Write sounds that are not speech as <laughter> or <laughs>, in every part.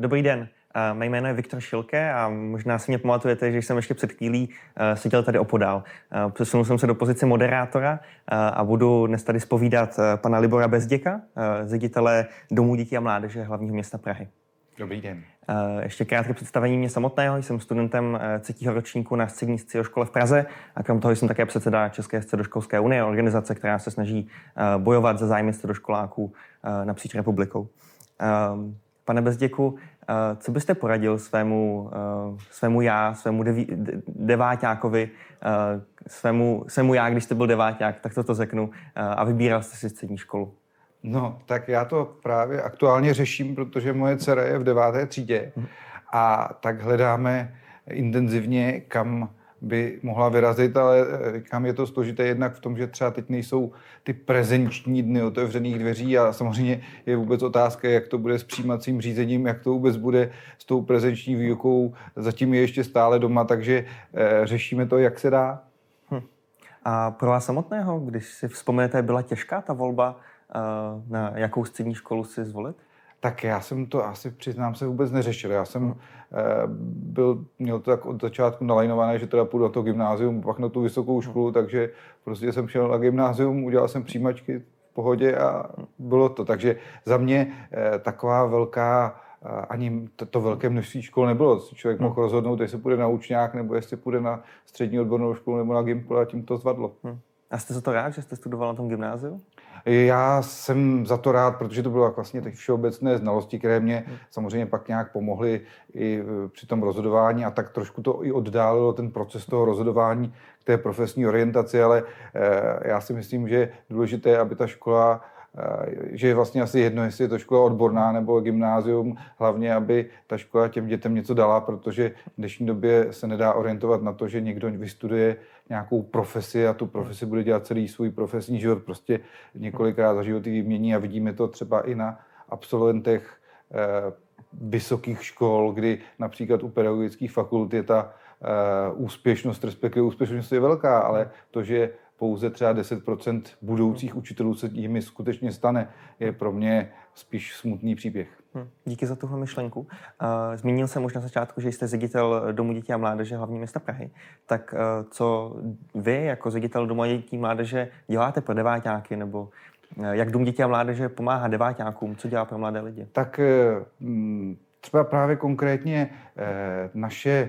Dobrý den. Uh, mé jméno je Viktor Šilke a možná si mě pamatujete, že jsem ještě před chvílí uh, seděl tady opodál. Uh, přesunul jsem se do pozice moderátora a budu dnes tady spovídat pana Libora Bezděka, ředitele Domů dětí a mládeže hlavního města Prahy. Dobrý den. Ještě krátké představení mě samotného. Jsem studentem třetího ročníku na střední škole v Praze a krom toho jsem také předseda České středoškolské unie, organizace, která se snaží bojovat za zájmy středoškoláků napříč republikou. Pane Bezděku, co byste poradil svému, svému já, svému deví, deváťákovi, svému, svému já, když jste byl deváťák, tak to to řeknu, a vybíral jste si střední školu? No, tak já to právě aktuálně řeším, protože moje dcera je v deváté třídě mhm. a tak hledáme intenzivně, kam by mohla vyrazit, ale eh, říkám, je to složité jednak v tom, že třeba teď nejsou ty prezenční dny otevřených dveří a samozřejmě je vůbec otázka, jak to bude s přijímacím řízením, jak to vůbec bude s tou prezenční výukou. Zatím je ještě stále doma, takže eh, řešíme to, jak se dá. Hm. A pro vás samotného, když si vzpomenete, byla těžká ta volba, eh, na jakou střední školu si zvolit? Tak já jsem to asi přiznám se vůbec neřešil. Já jsem eh, byl, měl to tak od začátku nalajnované, že teda půjdu na to gymnázium, pak na tu vysokou školu, takže prostě jsem šel na gymnázium, udělal jsem přijímačky v pohodě a bylo to. Takže za mě eh, taková velká eh, ani to, to velké množství škol nebylo. Člověk mohl hmm. rozhodnout, jestli půjde na učňák, nebo jestli půjde na střední odbornou školu, nebo na Gimpl a tím to zvadlo. Hmm. A jste za to rád, že jste studoval na tom gymnáziu? Já jsem za to rád, protože to bylo vlastně tak všeobecné znalosti, které mě samozřejmě pak nějak pomohly i e, při tom rozhodování a tak trošku to i oddálilo ten proces toho rozhodování k té profesní orientaci, ale e, já si myslím, že je důležité, aby ta škola že je vlastně asi jedno, jestli je to škola odborná nebo gymnázium, hlavně, aby ta škola těm dětem něco dala, protože v dnešní době se nedá orientovat na to, že někdo vystuduje nějakou profesi a tu profesi bude dělat celý svůj profesní život, prostě několikrát za život vymění a vidíme to třeba i na absolventech eh, vysokých škol, kdy například u pedagogických fakult je ta eh, úspěšnost, respektive úspěšnost je velká, ale to, že pouze třeba 10% budoucích učitelů se jimi skutečně stane, je pro mě spíš smutný příběh. Hm, díky za tuhle myšlenku. Zmínil jsem už na začátku, že jste ředitel Domu dětí a mládeže hlavní města Prahy. Tak co vy jako ředitel Domu dětí a mládeže děláte pro deváťáky nebo jak Dům dětí a mládeže pomáhá deváťákům? Co dělá pro mladé lidi? Tak třeba právě konkrétně naše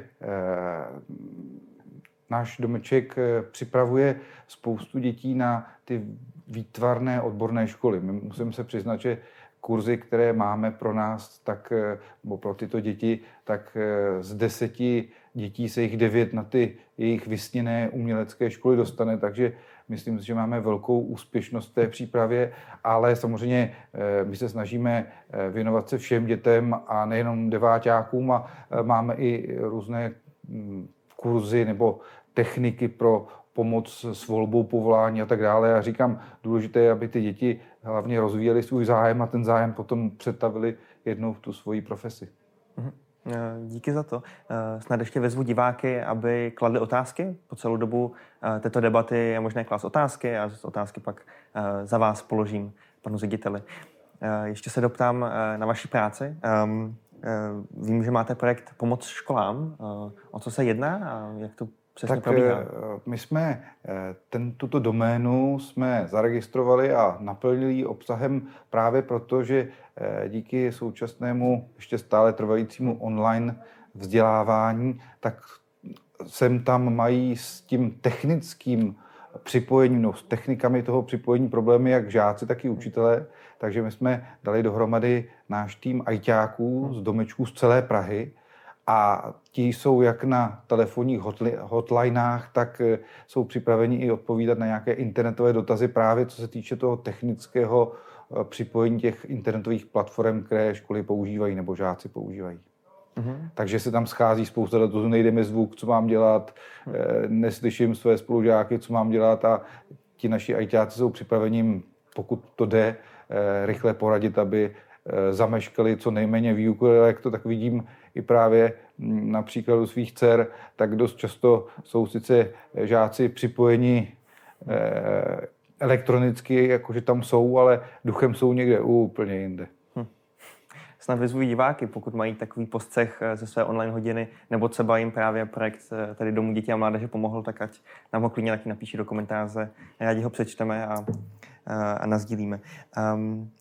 náš domeček připravuje spoustu dětí na ty výtvarné odborné školy. My musím se přiznat, že kurzy, které máme pro nás, tak, eh, nebo pro tyto děti, tak eh, z deseti dětí se jich devět na ty jejich vysněné umělecké školy dostane, takže myslím si, že máme velkou úspěšnost v té přípravě, ale samozřejmě eh, my se snažíme věnovat se všem dětem a nejenom deváťákům a máme i různé mm, kurzy nebo techniky pro pomoc s volbou povolání a tak dále. Já říkám, důležité je, aby ty děti hlavně rozvíjeli svůj zájem a ten zájem potom přetavili jednou v tu svoji profesi. Mhm. Eh, díky za to. Eh, snad ještě vezvu diváky, aby kladli otázky. Po celou dobu eh, této debaty je možné klást otázky a otázky pak za vás položím panu řediteli. Ještě se doptám na vaši práci. Ehm, vím, že máte projekt Pomoc školám. O co se jedná a jak to přesně tak probíhá? Eh, my jsme eh, ten, tuto doménu jsme zaregistrovali a naplnili ji obsahem právě proto, že eh, díky současnému ještě stále trvajícímu online vzdělávání, tak sem tam mají s tím technickým připojením, no, s technikami toho připojení problémy jak žáci, tak i učitelé. Takže my jsme dali dohromady náš tým ajťáků z domečků z celé Prahy, a ti jsou jak na telefonních hotlinách, tak eh, jsou připraveni i odpovídat na nějaké internetové dotazy právě co se týče toho technického eh, připojení těch internetových platform, které školy používají nebo žáci používají. Mm-hmm. Takže se tam schází spousta dotazů, nejde mi zvuk, co mám dělat, mm-hmm. neslyším své spolužáky, co mám dělat a ti naši ajťáci jsou připraveni, pokud to jde, rychle poradit, aby zameškali co nejméně výuku, jak to tak vidím i právě na příkladu svých dcer, tak dost často jsou sice žáci připojeni eh, elektronicky, jakože tam jsou, ale duchem jsou někde úplně jinde. Hm. snad vyzvují diváky, pokud mají takový postřeh ze své online hodiny, nebo třeba jim právě projekt tady Domů dětí a mládeže pomohl, tak ať nám ho klidně taky napíší do komentáře. Rádi ho přečteme a, a, a nazdílíme. Um,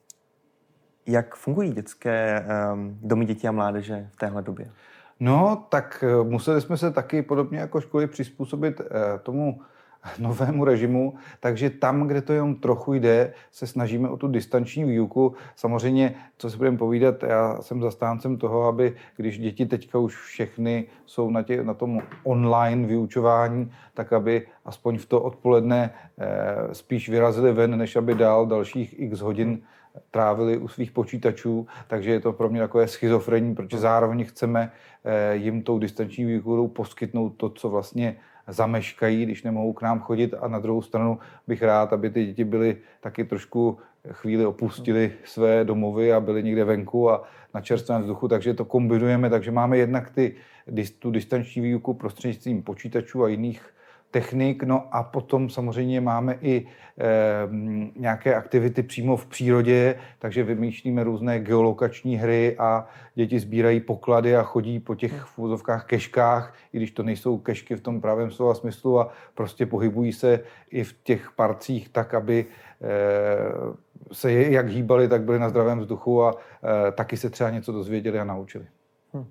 jak fungují dětské um, domy dětí a mládeže v téhle době? No, tak eh, museli jsme se taky podobně jako školy přizpůsobit eh, tomu <laughs> novému režimu, takže tam, kde to jenom trochu jde, se snažíme o tu distanční výuku. Samozřejmě, co si budeme povídat, já jsem zastáncem toho, aby když děti teďka už všechny jsou na, tě, na tom online vyučování, tak aby aspoň v to odpoledne eh, spíš vyrazili ven, než aby dál dalších x hodin trávili u svých počítačů, takže je to pro mě takové schizofrení, protože zároveň chceme eh, jim tou distanční výukou poskytnout to, co vlastně zameškají, když nemohou k nám chodit. A na druhou stranu bych rád, aby ty děti byly taky trošku chvíli opustili své domovy a byli někde venku a na čerstvém vzduchu, takže to kombinujeme, takže máme jednak ty, tu distanční výuku prostřednictvím počítačů a jiných technik, no a potom samozřejmě máme i e, nějaké aktivity přímo v přírodě, takže vymýšlíme různé geolokační hry a děti sbírají poklady a chodí po těch v úzovkách keškách, i když to nejsou kešky v tom pravém slova smyslu a prostě pohybují se i v těch parcích tak, aby e, se jak hýbali, tak byli na zdravém vzduchu a e, taky se třeba něco dozvěděli a naučili. Hm.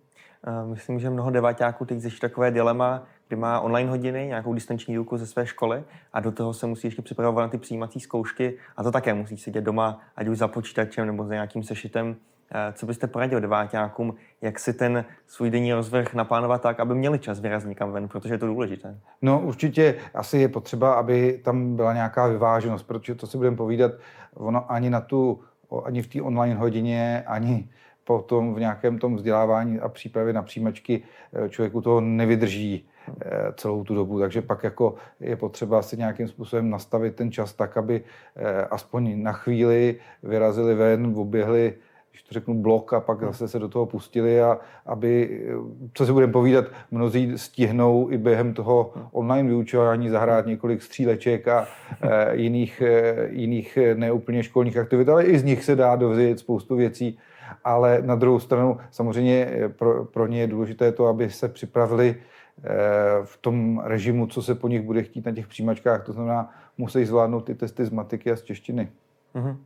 Myslím, že mnoho deváťáků teď řeší takové dilema, kdy má online hodiny, nějakou distanční výuku ze své školy a do toho se musí ještě připravovat na ty přijímací zkoušky a to také musí sedět doma, ať už za počítačem nebo za nějakým sešitem. Eh, co byste poradil deváťákům, jak si ten svůj denní rozvrh naplánovat tak, aby měli čas vyrazit někam ven, protože je to důležité? No určitě asi je potřeba, aby tam byla nějaká vyváženost, protože to si budeme povídat, ono ani na tu, ani v té online hodině, ani potom v nějakém tom vzdělávání a přípravě na přijímačky eh, člověku to nevydrží celou tu dobu. Takže pak jako je potřeba si nějakým způsobem nastavit ten čas tak, aby eh, aspoň na chvíli vyrazili ven, oběhli když to řeknu, blok a pak zase se do toho pustili a aby, eh, co si budeme povídat, mnozí stihnou i během toho online vyučování zahrát několik stříleček a e, jiných, e, jiných neúplně školních aktivit, ale i z nich se dá dovzít spoustu věcí. Ale na druhou stranu samozřejmě pro, pro ně je důležité to, aby se připravili Eh, v tom režimu, co se po nich bude chtít na těch přijímačkách. To znamená, musí zvládnout ty testy z matiky a z češtiny. Mm-hmm.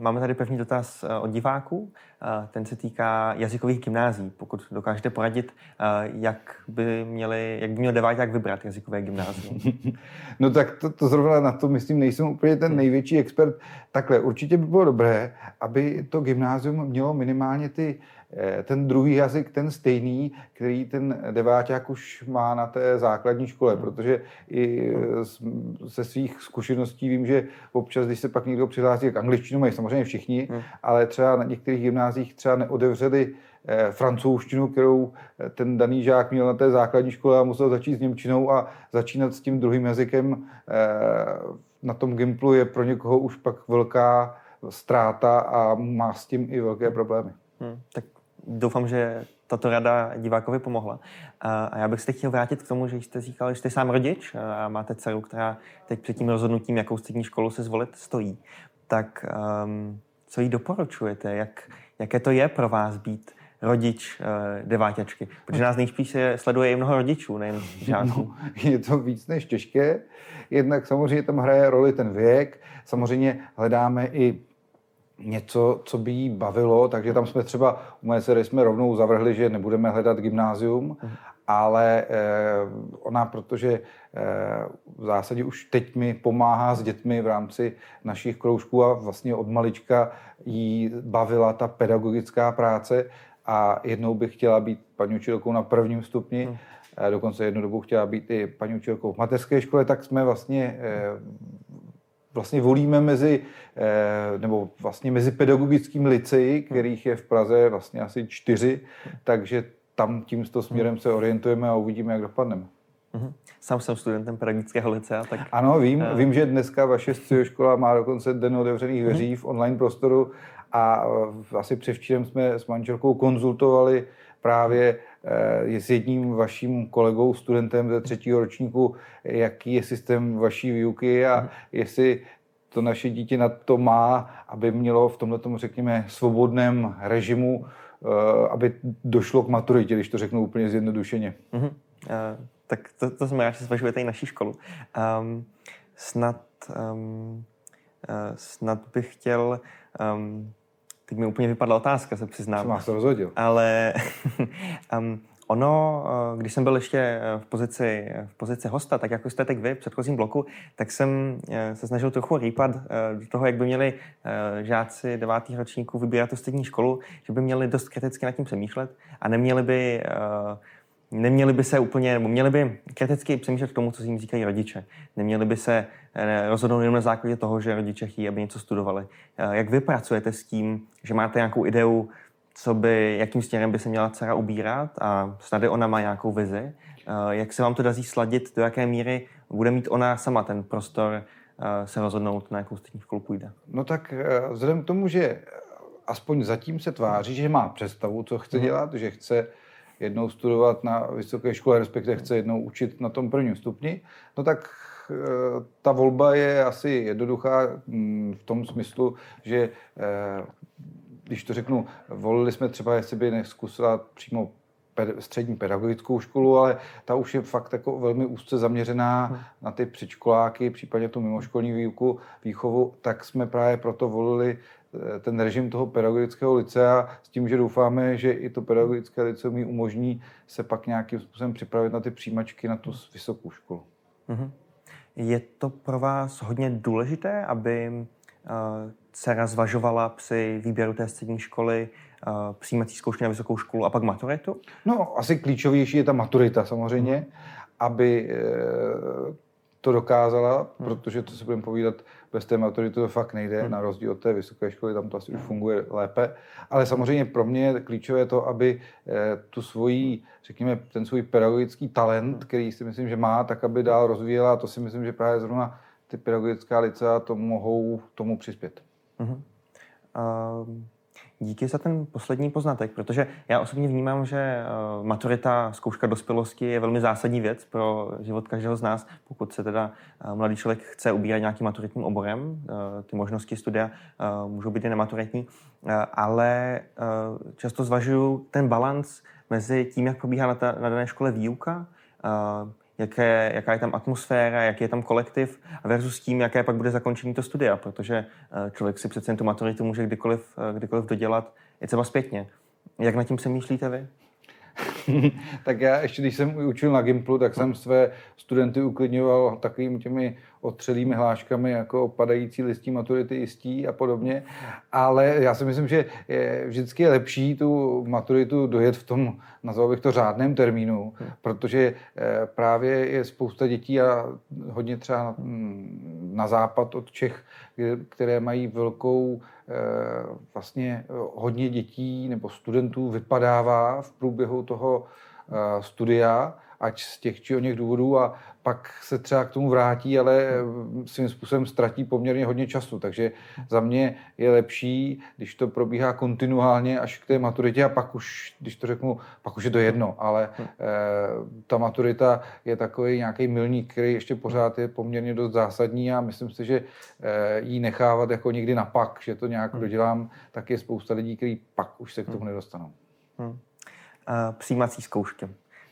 Máme tady pevný dotaz eh, od diváků. Eh, ten se týká jazykových gymnází. Pokud dokážete poradit, jak by, měli, jak by měl deváťák vybrat jazykové gymnázium? <laughs> No tak to, to zrovna na to, myslím, nejsem úplně ten největší expert. Takhle, určitě by bylo dobré, aby to gymnázium mělo minimálně ty Eh, ten druhý jazyk, ten stejný, který ten deváťák už má na té základní škole, protože i ze svých zkušeností vím, že občas, když se pak někdo přihlásí k angličtinu, mají samozřejmě všichni, hmm. ale třeba na některých gymnázích třeba neodevřeli eh, francouzštinu, kterou eh, ten daný žák měl na té základní škole a musel začít s němčinou a začínat s tím druhým jazykem na tom Gimplu je pro někoho už pak velká ztráta a má s tím i velké problémy. Hmm, tak doufám, že tato rada divákovi pomohla. A já bych se chtěl vrátit k tomu, že jste říkal, že jste sám rodič a máte dceru, která teď před tím rozhodnutím, jakou střední školu se zvolit, stojí. Tak um, co jí doporučujete? Jak, jaké to je pro vás být rodič uh, deváťačky? Protože nás nejspíš se sleduje i mnoho rodičů, nejen žáků. <laughs> No, je to víc než těžké. Jednak samozřejmě tam hraje roli ten věk. Samozřejmě hledáme i něco, co by jí bavilo, takže tam jsme třeba u mé dcery jsme rovnou zavrhli, že nebudeme hledat gymnázium, mhm. ale eh, ona, protože eh, v zásadě už teď mi pomáhá s dětmi v rámci našich kroužků a vlastně od malička jí bavila ta pedagogická práce a jednou bych chtěla být paní učitelkou na prvním stupni, hmm. dokonce jednu dobu chtěla být i paní učitelkou v mateřské škole, tak jsme vlastně eh, vlastně volíme mezi, eh, nebo vlastně mezi pedagogickým liceji, kterých je v Praze vlastně asi čtyři, takže tam tímto směrem se orientujeme a uvidíme, jak dopadneme. Mhm. Sám jsem studentem pedagogického licea. Tak... Ano, vím, uh... vím, že dneska vaše škola má dokonce den otevřených mhm. dveří v online prostoru a eh, asi převčírem jsme s manželkou konzultovali právě Eh, s jedním vaším kolegou, studentem ze třetího ročníku, jaký je systém vaší výuky a mhm. jestli to naše dítě na to má, aby mělo v tomhle řekněme, svobodném režimu, eh, aby došlo k maturitě, když to řeknu úplně zjednodušeně. Mm-hmm. Uh, tak to, to jsme rád, že zvažujete i naší školu. Um, snad, um, uh, snad bych chtěl um, Teď mi úplně vypadla otázka, se přiznám. Jsem vás to rozhodil. Ale <laughs> um, ono, uh, když jsem byl ještě uh, v pozici, v pozici hosta, tak jako jste teď vy v předchozím bloku, tak jsem uh, se snažil trochu rýpat do toho, jak by měli žáci devátých ročníků vybírat tu střední školu, že by měli dost kriticky nad tím přemýšlet a neměli by neměli by se úplně, nebo měli by kriticky přemýšlet k tomu, co si jim říkají rodiče. Neměli by se eh, rozhodnout jenom na základě toho, že rodiče chtějí, aby něco studovali. Eh, jak vy pracujete s tím, že máte nějakou ideu, co by, jakým směrem by se měla dcera ubírat a snad ona má nějakou vizi. Eh, jak se vám to daří sladit, do jaké míry bude mít ona sama ten prostor se rozhodnout, na jakou střední školu půjde? No tak vzhledem k tomu, že aspoň zatím se tváří, že má představu, co chce mhm. dělat, že chce jednou studovat na vysoké škole, respektive chce jednou učit na tom prvním stupni, no tak eh, ta volba je asi jednoduchá mm, v tom smyslu, že eh, když to řeknu, volili jsme třeba, jestli by neskusila přímo střední pedagogickou školu, ale ta už je fakt jako velmi úzce zaměřená hmm. na ty předškoláky, případně tu mimoškolní výuku, výchovu, tak jsme právě proto volili ten režim toho pedagogického licea s tím, že doufáme, že i to pedagogické liceum mi umožní se pak nějakým způsobem připravit na ty přijímačky na tu vysokou školu. Mm-hmm. Je to pro vás hodně důležité, aby uh, dcera zvažovala při výběru té střední školy uh, přijímací zkoušky na vysokou školu a pak maturitu? No, asi klíčovější je ta maturita samozřejmě, mm. aby uh, to dokázala, hmm. protože to si budeme povídat, bez té maturity to fakt nejde, hmm. na rozdíl od té vysoké školy, tam to asi už funguje lépe. Ale samozřejmě pro mě je klíčové to, aby eh, tu svoji, řekněme, ten svůj pedagogický talent, hmm. který si myslím, že má, tak aby dál rozvíjela. A to si myslím, že právě zrovna ty pedagogická licea to mohou tomu přispět. Hmm. Um... Díky za ten poslední poznatek, protože já osobně vnímám, že eh, maturita, zkouška dospělosti je velmi zásadní věc pro život každého z nás, pokud se teda eh, mladý člověk chce ubírat nějakým maturitním oborem. Eh, ty možnosti studia můžou být i nematuritní, ale často zvažuju ten balans mezi tím, jak probíhá na, ta, na dané škole výuka, jaké, jaká je tam atmosféra, jaký je tam kolektiv versus tím, jaké pak bude zakončení to studia, protože eh, člověk si přece tu maturitu může kdykoliv, eh, kdykoliv dodělat, i třeba zpětně. Jak nad tím se myslíte vy? <laughs> tak já ještě, když jsem učil na Gimplu, tak jsem své studenty uklidňoval takovými těmi otřelými hláškami jako padající listí maturity jistí a podobně. Ale já si myslím, že je, vždycky je lepší tu maturitu dojet v tom, nazval bych to řádném termínu, protože eh, právě je spousta dětí a hodně třeba na, na západ od Čech, které mají velkou Eh, vlastně hodně dětí nebo studentů vypadává v průběhu toho eh, studia, ať z těch či o něch důvodů a pak se třeba k tomu vrátí, ale svým způsobem ztratí poměrně hodně času. Takže za mě je lepší, když to probíhá kontinuálně až k té maturitě a pak už, když to řeknu, pak už je to jedno, ale e, ta maturita je takový nějaký milník, který ještě pořád je poměrně dost zásadní a myslím si, že e, jí nechávat jako někdy na pak, že to nějak hmm. dodělám, tak je spousta lidí, kteří pak už se k tomu hmm. nedostanou. Hmm. Uh, přijímací zkoušky.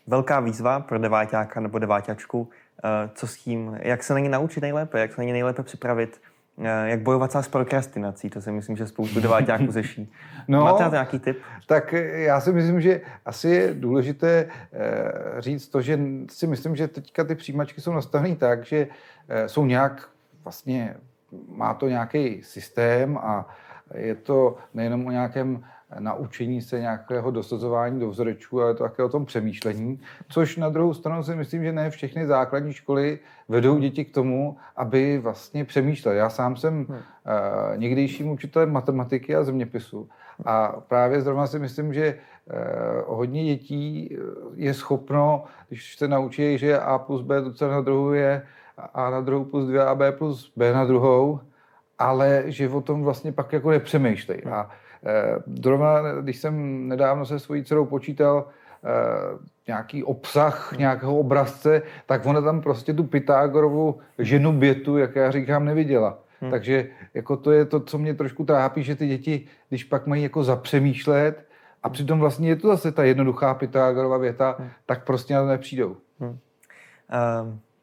Velká výzva pro deváťáka nebo deváťačku Eh, co s tím, jak se na ně naučit nejlépe, jak se na ně nejlépe připravit, eh, jak bojovat s prokrastinací, to si myslím, že spoustu deváťáků <laughs> řeší. No, Máte na to nějaký tip? Tak já si myslím, že asi je důležité eh, říct to, že si myslím, že teďka ty přijímačky jsou nastavené tak, že jsou nějak vlastně, má to nějaký systém a je to nejenom o nějakém naučení se nějakého dosazování do vzorečů, ale to také o tom přemýšlení, což na druhou stranu si myslím, že ne všechny základní školy vedou děti k tomu, aby vlastně přemýšleli. Já sám jsem hmm. uh, někdejším učitelem matematiky a zeměpisu a právě zrovna si myslím, že uh, hodně dětí je schopno, když se naučí, že A plus B docela na druhou je A na druhou plus 2 a B plus B na druhou, ale že o tom vlastně pak jako nepřemýšlej. A Eh, zrovna, když jsem nedávno se svojí dcerou počítal eh, nějaký obsah nějakého obrazce, tak ona tam prostě tu Pythagorovu ženu bětu, jak já říkám, neviděla. Hmm. Takže jako to je to, co mě trošku trápí, že ty děti, když pak mají jako zapřemýšlet a přitom vlastně je to zase ta jednoduchá Pythagorova věta, hmm. tak prostě na to nepřijdou. Hmm. Uh,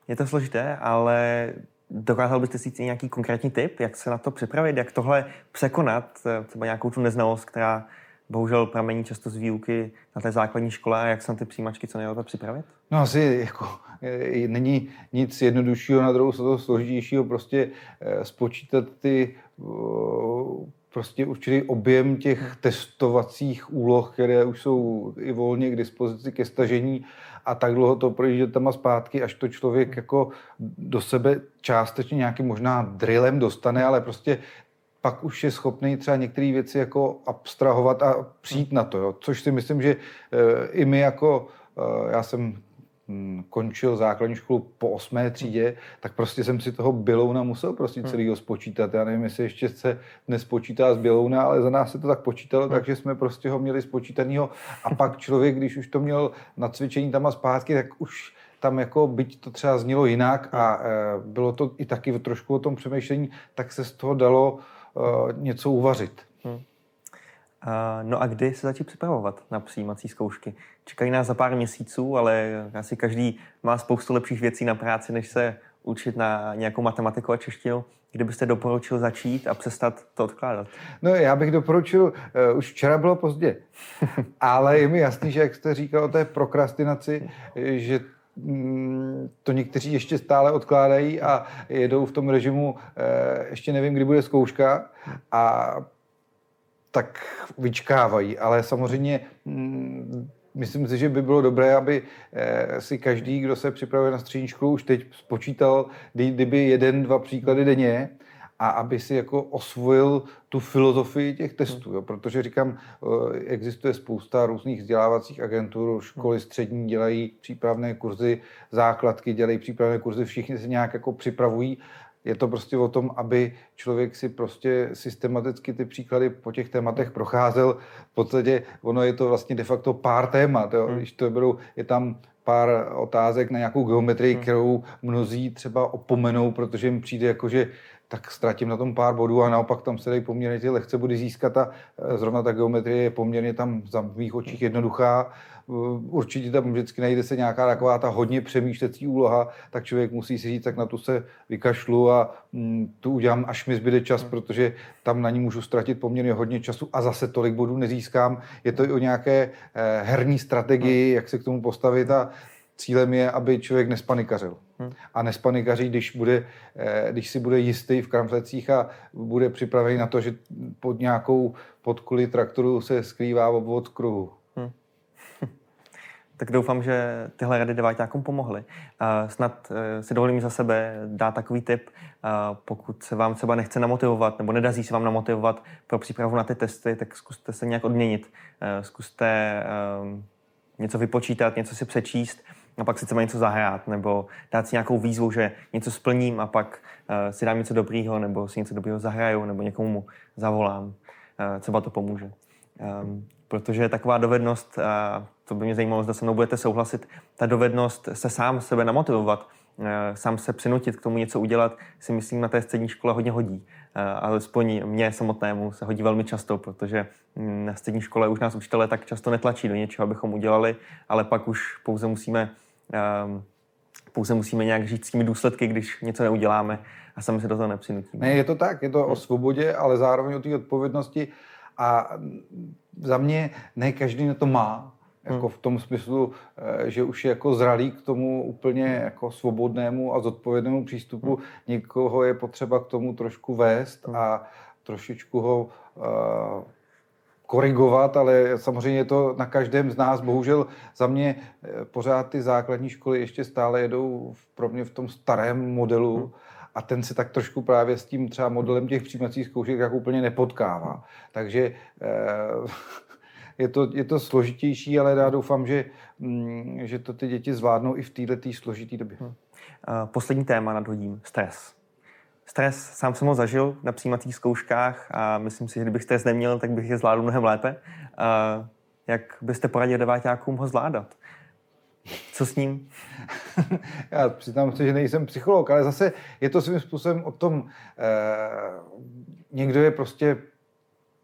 je to složité, ale dokázal byste si nějaký konkrétní tip, jak se na to připravit, jak tohle překonat, eh, třeba nějakou tu neznalost, která bohužel pramení často z výuky na té základní škole a jak se na ty přijímačky co nejlépe připravit? No asi jako, není nic jednoduššího, na druhou stranu složitějšího prostě eh, spočítat ty prostě určitý objem těch testovacích úloh, které už jsou i volně k dispozici ke stažení a tak dlouho to projíždět tam a zpátky, až to člověk jako do sebe částečně nějakým možná drillem dostane, ale prostě pak už je schopný třeba některé věci jako abstrahovat a přijít na to, jo. což si myslím, že e, i my jako, e, já jsem končil základní školu po osmé třídě, tak prostě jsem si toho Bělouna musel prostě hmm. celýho spočítat. Já nevím, jestli ještě se dnes počítá z Bělouna, ale za nás se to tak počítalo, hmm. takže jsme prostě ho měli spočítanýho. A pak člověk, když už to měl na cvičení tam a zpátky, tak už tam jako, byť to třeba znělo jinak a e, bylo to i taky trošku o tom přemýšlení, tak se z toho dalo uh, něco uvařit. Hmm. No a kdy se začít připravovat na přijímací zkoušky? Čekají nás za pár měsíců, ale asi každý má spoustu lepších věcí na práci, než se učit na nějakou matematiku a češtinu. Kdybyste doporučil začít a přestat to odkládat? No já bych doporučil, uh, už včera bylo pozdě, <laughs> ale je mi jasný, že jak jste říkal o té prokrastinaci, že Mm, to někteří ještě stále odkládají a jedou v tom režimu, eh, ještě nevím, kdy bude zkouška a tak vyčkávají. Ale samozřejmě mm, myslím si, že by bylo dobré, aby eh, si každý, kdo se připravuje na střední školu, už teď spočítal, kdyby jeden, dva příklady denně, a aby si jako osvojil tu filozofii těch testů, jo? protože říkám, eh, existuje spousta různých vzdělávacích agentur, školy střední dělají přípravné kurzy, základky dělají přípravné kurzy, všichni se nějak jako připravují. Je to prostě o tom, aby člověk si prostě systematicky ty příklady po těch tématech procházel. V podstatě ono je to vlastně de facto pár témat. Jo? Hmm. Když to berou, je tam pár otázek na nějakou geometrii, hmm. kterou mnozí třeba opomenou, protože jim přijde jako, že tak ztratím na tom pár bodů a naopak tam se dají poměrně ty lehce body získat a e, zrovna ta geometrie je poměrně tam za mých očích jednoduchá. E, určitě tam vždycky najde se nějaká taková ta hodně přemýšlecí úloha, tak člověk musí si říct, tak na tu se vykašlu a tu udělám, až mi zbyde čas, hmm. protože tam na ní můžu ztratit poměrně hodně času a zase tolik bodů nezískám. Je to i o nějaké e, herní strategii, hmm. jak se k tomu postavit a cílem je, aby člověk nespanikařil. Hmm. A nespanikaří, když, bude, eh, když si bude jistý v kramflecích a bude připravený na to, že pod nějakou podkuli traktoru se skrývá obvod kruhu. Tak doufám, že tyhle rady deváťákům pomohly. Snad eh, si dovolím za sebe dát takový tip, pokud se vám třeba nechce namotivovat nebo nedazí se vám namotivovat pro přípravu na ty testy, tak zkuste se nějak odměnit. Eh, zkuste něco vypočítat, něco si přečíst a pak si třeba něco zahrát, nebo dát si nějakou výzvu, že něco splním a pak si dám něco dobrýho, nebo si něco dobrýho zahraju, nebo někomu zavolám. Třeba to pomůže. Um, protože taková dovednost, uh, to by mě zajímalo, zda se mnou budete souhlasit, ta dovednost se sám sebe namotivovat, uh, sám se přinutit k tomu něco udělat, si myslím na té střední škole hodně hodí. Uh, alespoň mě samotnému se hodí velmi často, protože mm, na střední škole už nás učitelé tak často netlačí do něčeho, abychom udělali, ale pak už pouze musíme Um, pouze musíme nějak žít s těmi důsledky, když něco neuděláme a sami se do toho nepřinutíme. Ne, je to tak, je to o svobodě, ale zároveň o té odpovědnosti a za mě ne každý na to má, jako hmm. v tom smyslu, eh, že už je jako zralý k tomu úplně jako svobodnému a zodpovědnému přístupu. Hmm. Někoho je potřeba k tomu trošku vést hmm. a trošičku ho uh, korigovat, ale samozřejmě je to na každém z nás. Bohužel za mě eh, pořád ty základní školy ještě stále jedou pro mě v tom starém modelu hmm. A ten se tak trošku právě s tím třeba modelem těch přijímacích zkoušek jak úplně nepotkává. Takže eh, <laughs> je to, je to složitější, ale já doufám, že, mm, že to ty děti zvládnou i v této složité době. Hmm. Poslední téma nadhodím. Stres. Stres sám jsem ho zažil na přijímacích zkouškách a myslím si, že kdybych stres neměl, tak bych je zvládl mnohem lépe. Jak byste poradili deváťákům ho zvládat? Co s ním? <laughs> Já přiznám se, že nejsem psycholog, ale zase je to svým způsobem o tom, eh, někdo je prostě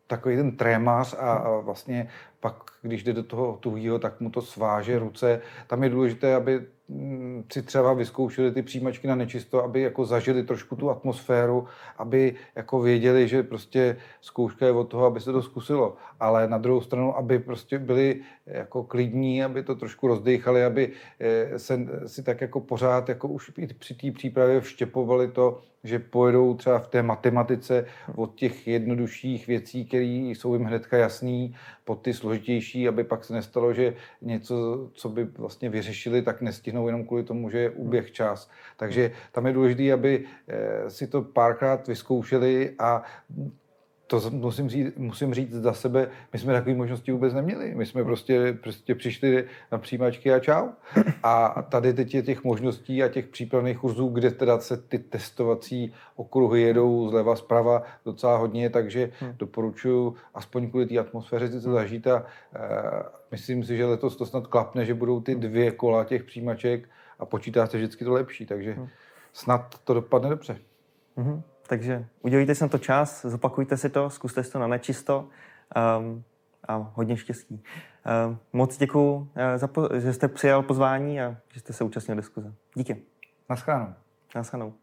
takový ten trémář a, a vlastně pak, když jde do toho tuhýho, tak mu to sváže ruce. Tam je důležité, aby mm, si třeba vyzkoušeli ty přijímačky na nečisto, aby jako zažili trošku tu atmosféru, aby jako věděli, že prostě zkouška je od toho, aby se to zkusilo. Ale na druhou stranu, aby prostě byli jako klidní, aby to trošku rozdechali, aby eh, se si tak jako pořád jako už i při té přípravě vštěpovali to, že pojedou třeba v té matematice od těch jednodušších věcí, které jsou jim hnedka jasný, po ty složitější, aby pak se nestalo, že něco, co by vlastně vyřešili, tak nestihnou jenom kvůli tomu, že je uběh čas. Takže tam je důležité, aby eh, si to párkrát vyzkoušeli a to musím říct, musím říct za sebe, my jsme takové možnosti vůbec neměli. My jsme prostě, prostě přišli na přijímačky a čau. A tady teď je těch možností a těch přípravných kurzů, kde teda se ty testovací okruhy jedou zleva zprava docela hodně, takže hmm. doporučuji aspoň kvůli té atmosféře si to zažít a uh, myslím si, že letos to snad klapne, že budou ty dvě kola těch přijímaček a počítá se vždycky to lepší, takže hmm. snad to dopadne dobře. Hmm. Takže udělejte si na to čas, zopakujte si to, zkuste si to na nečisto um, a hodně štěstí. Um, moc děkuji, uh, že jste přijal pozvání a že jste se účastnil diskuze. Díky. Naschledanou. Naschledanou.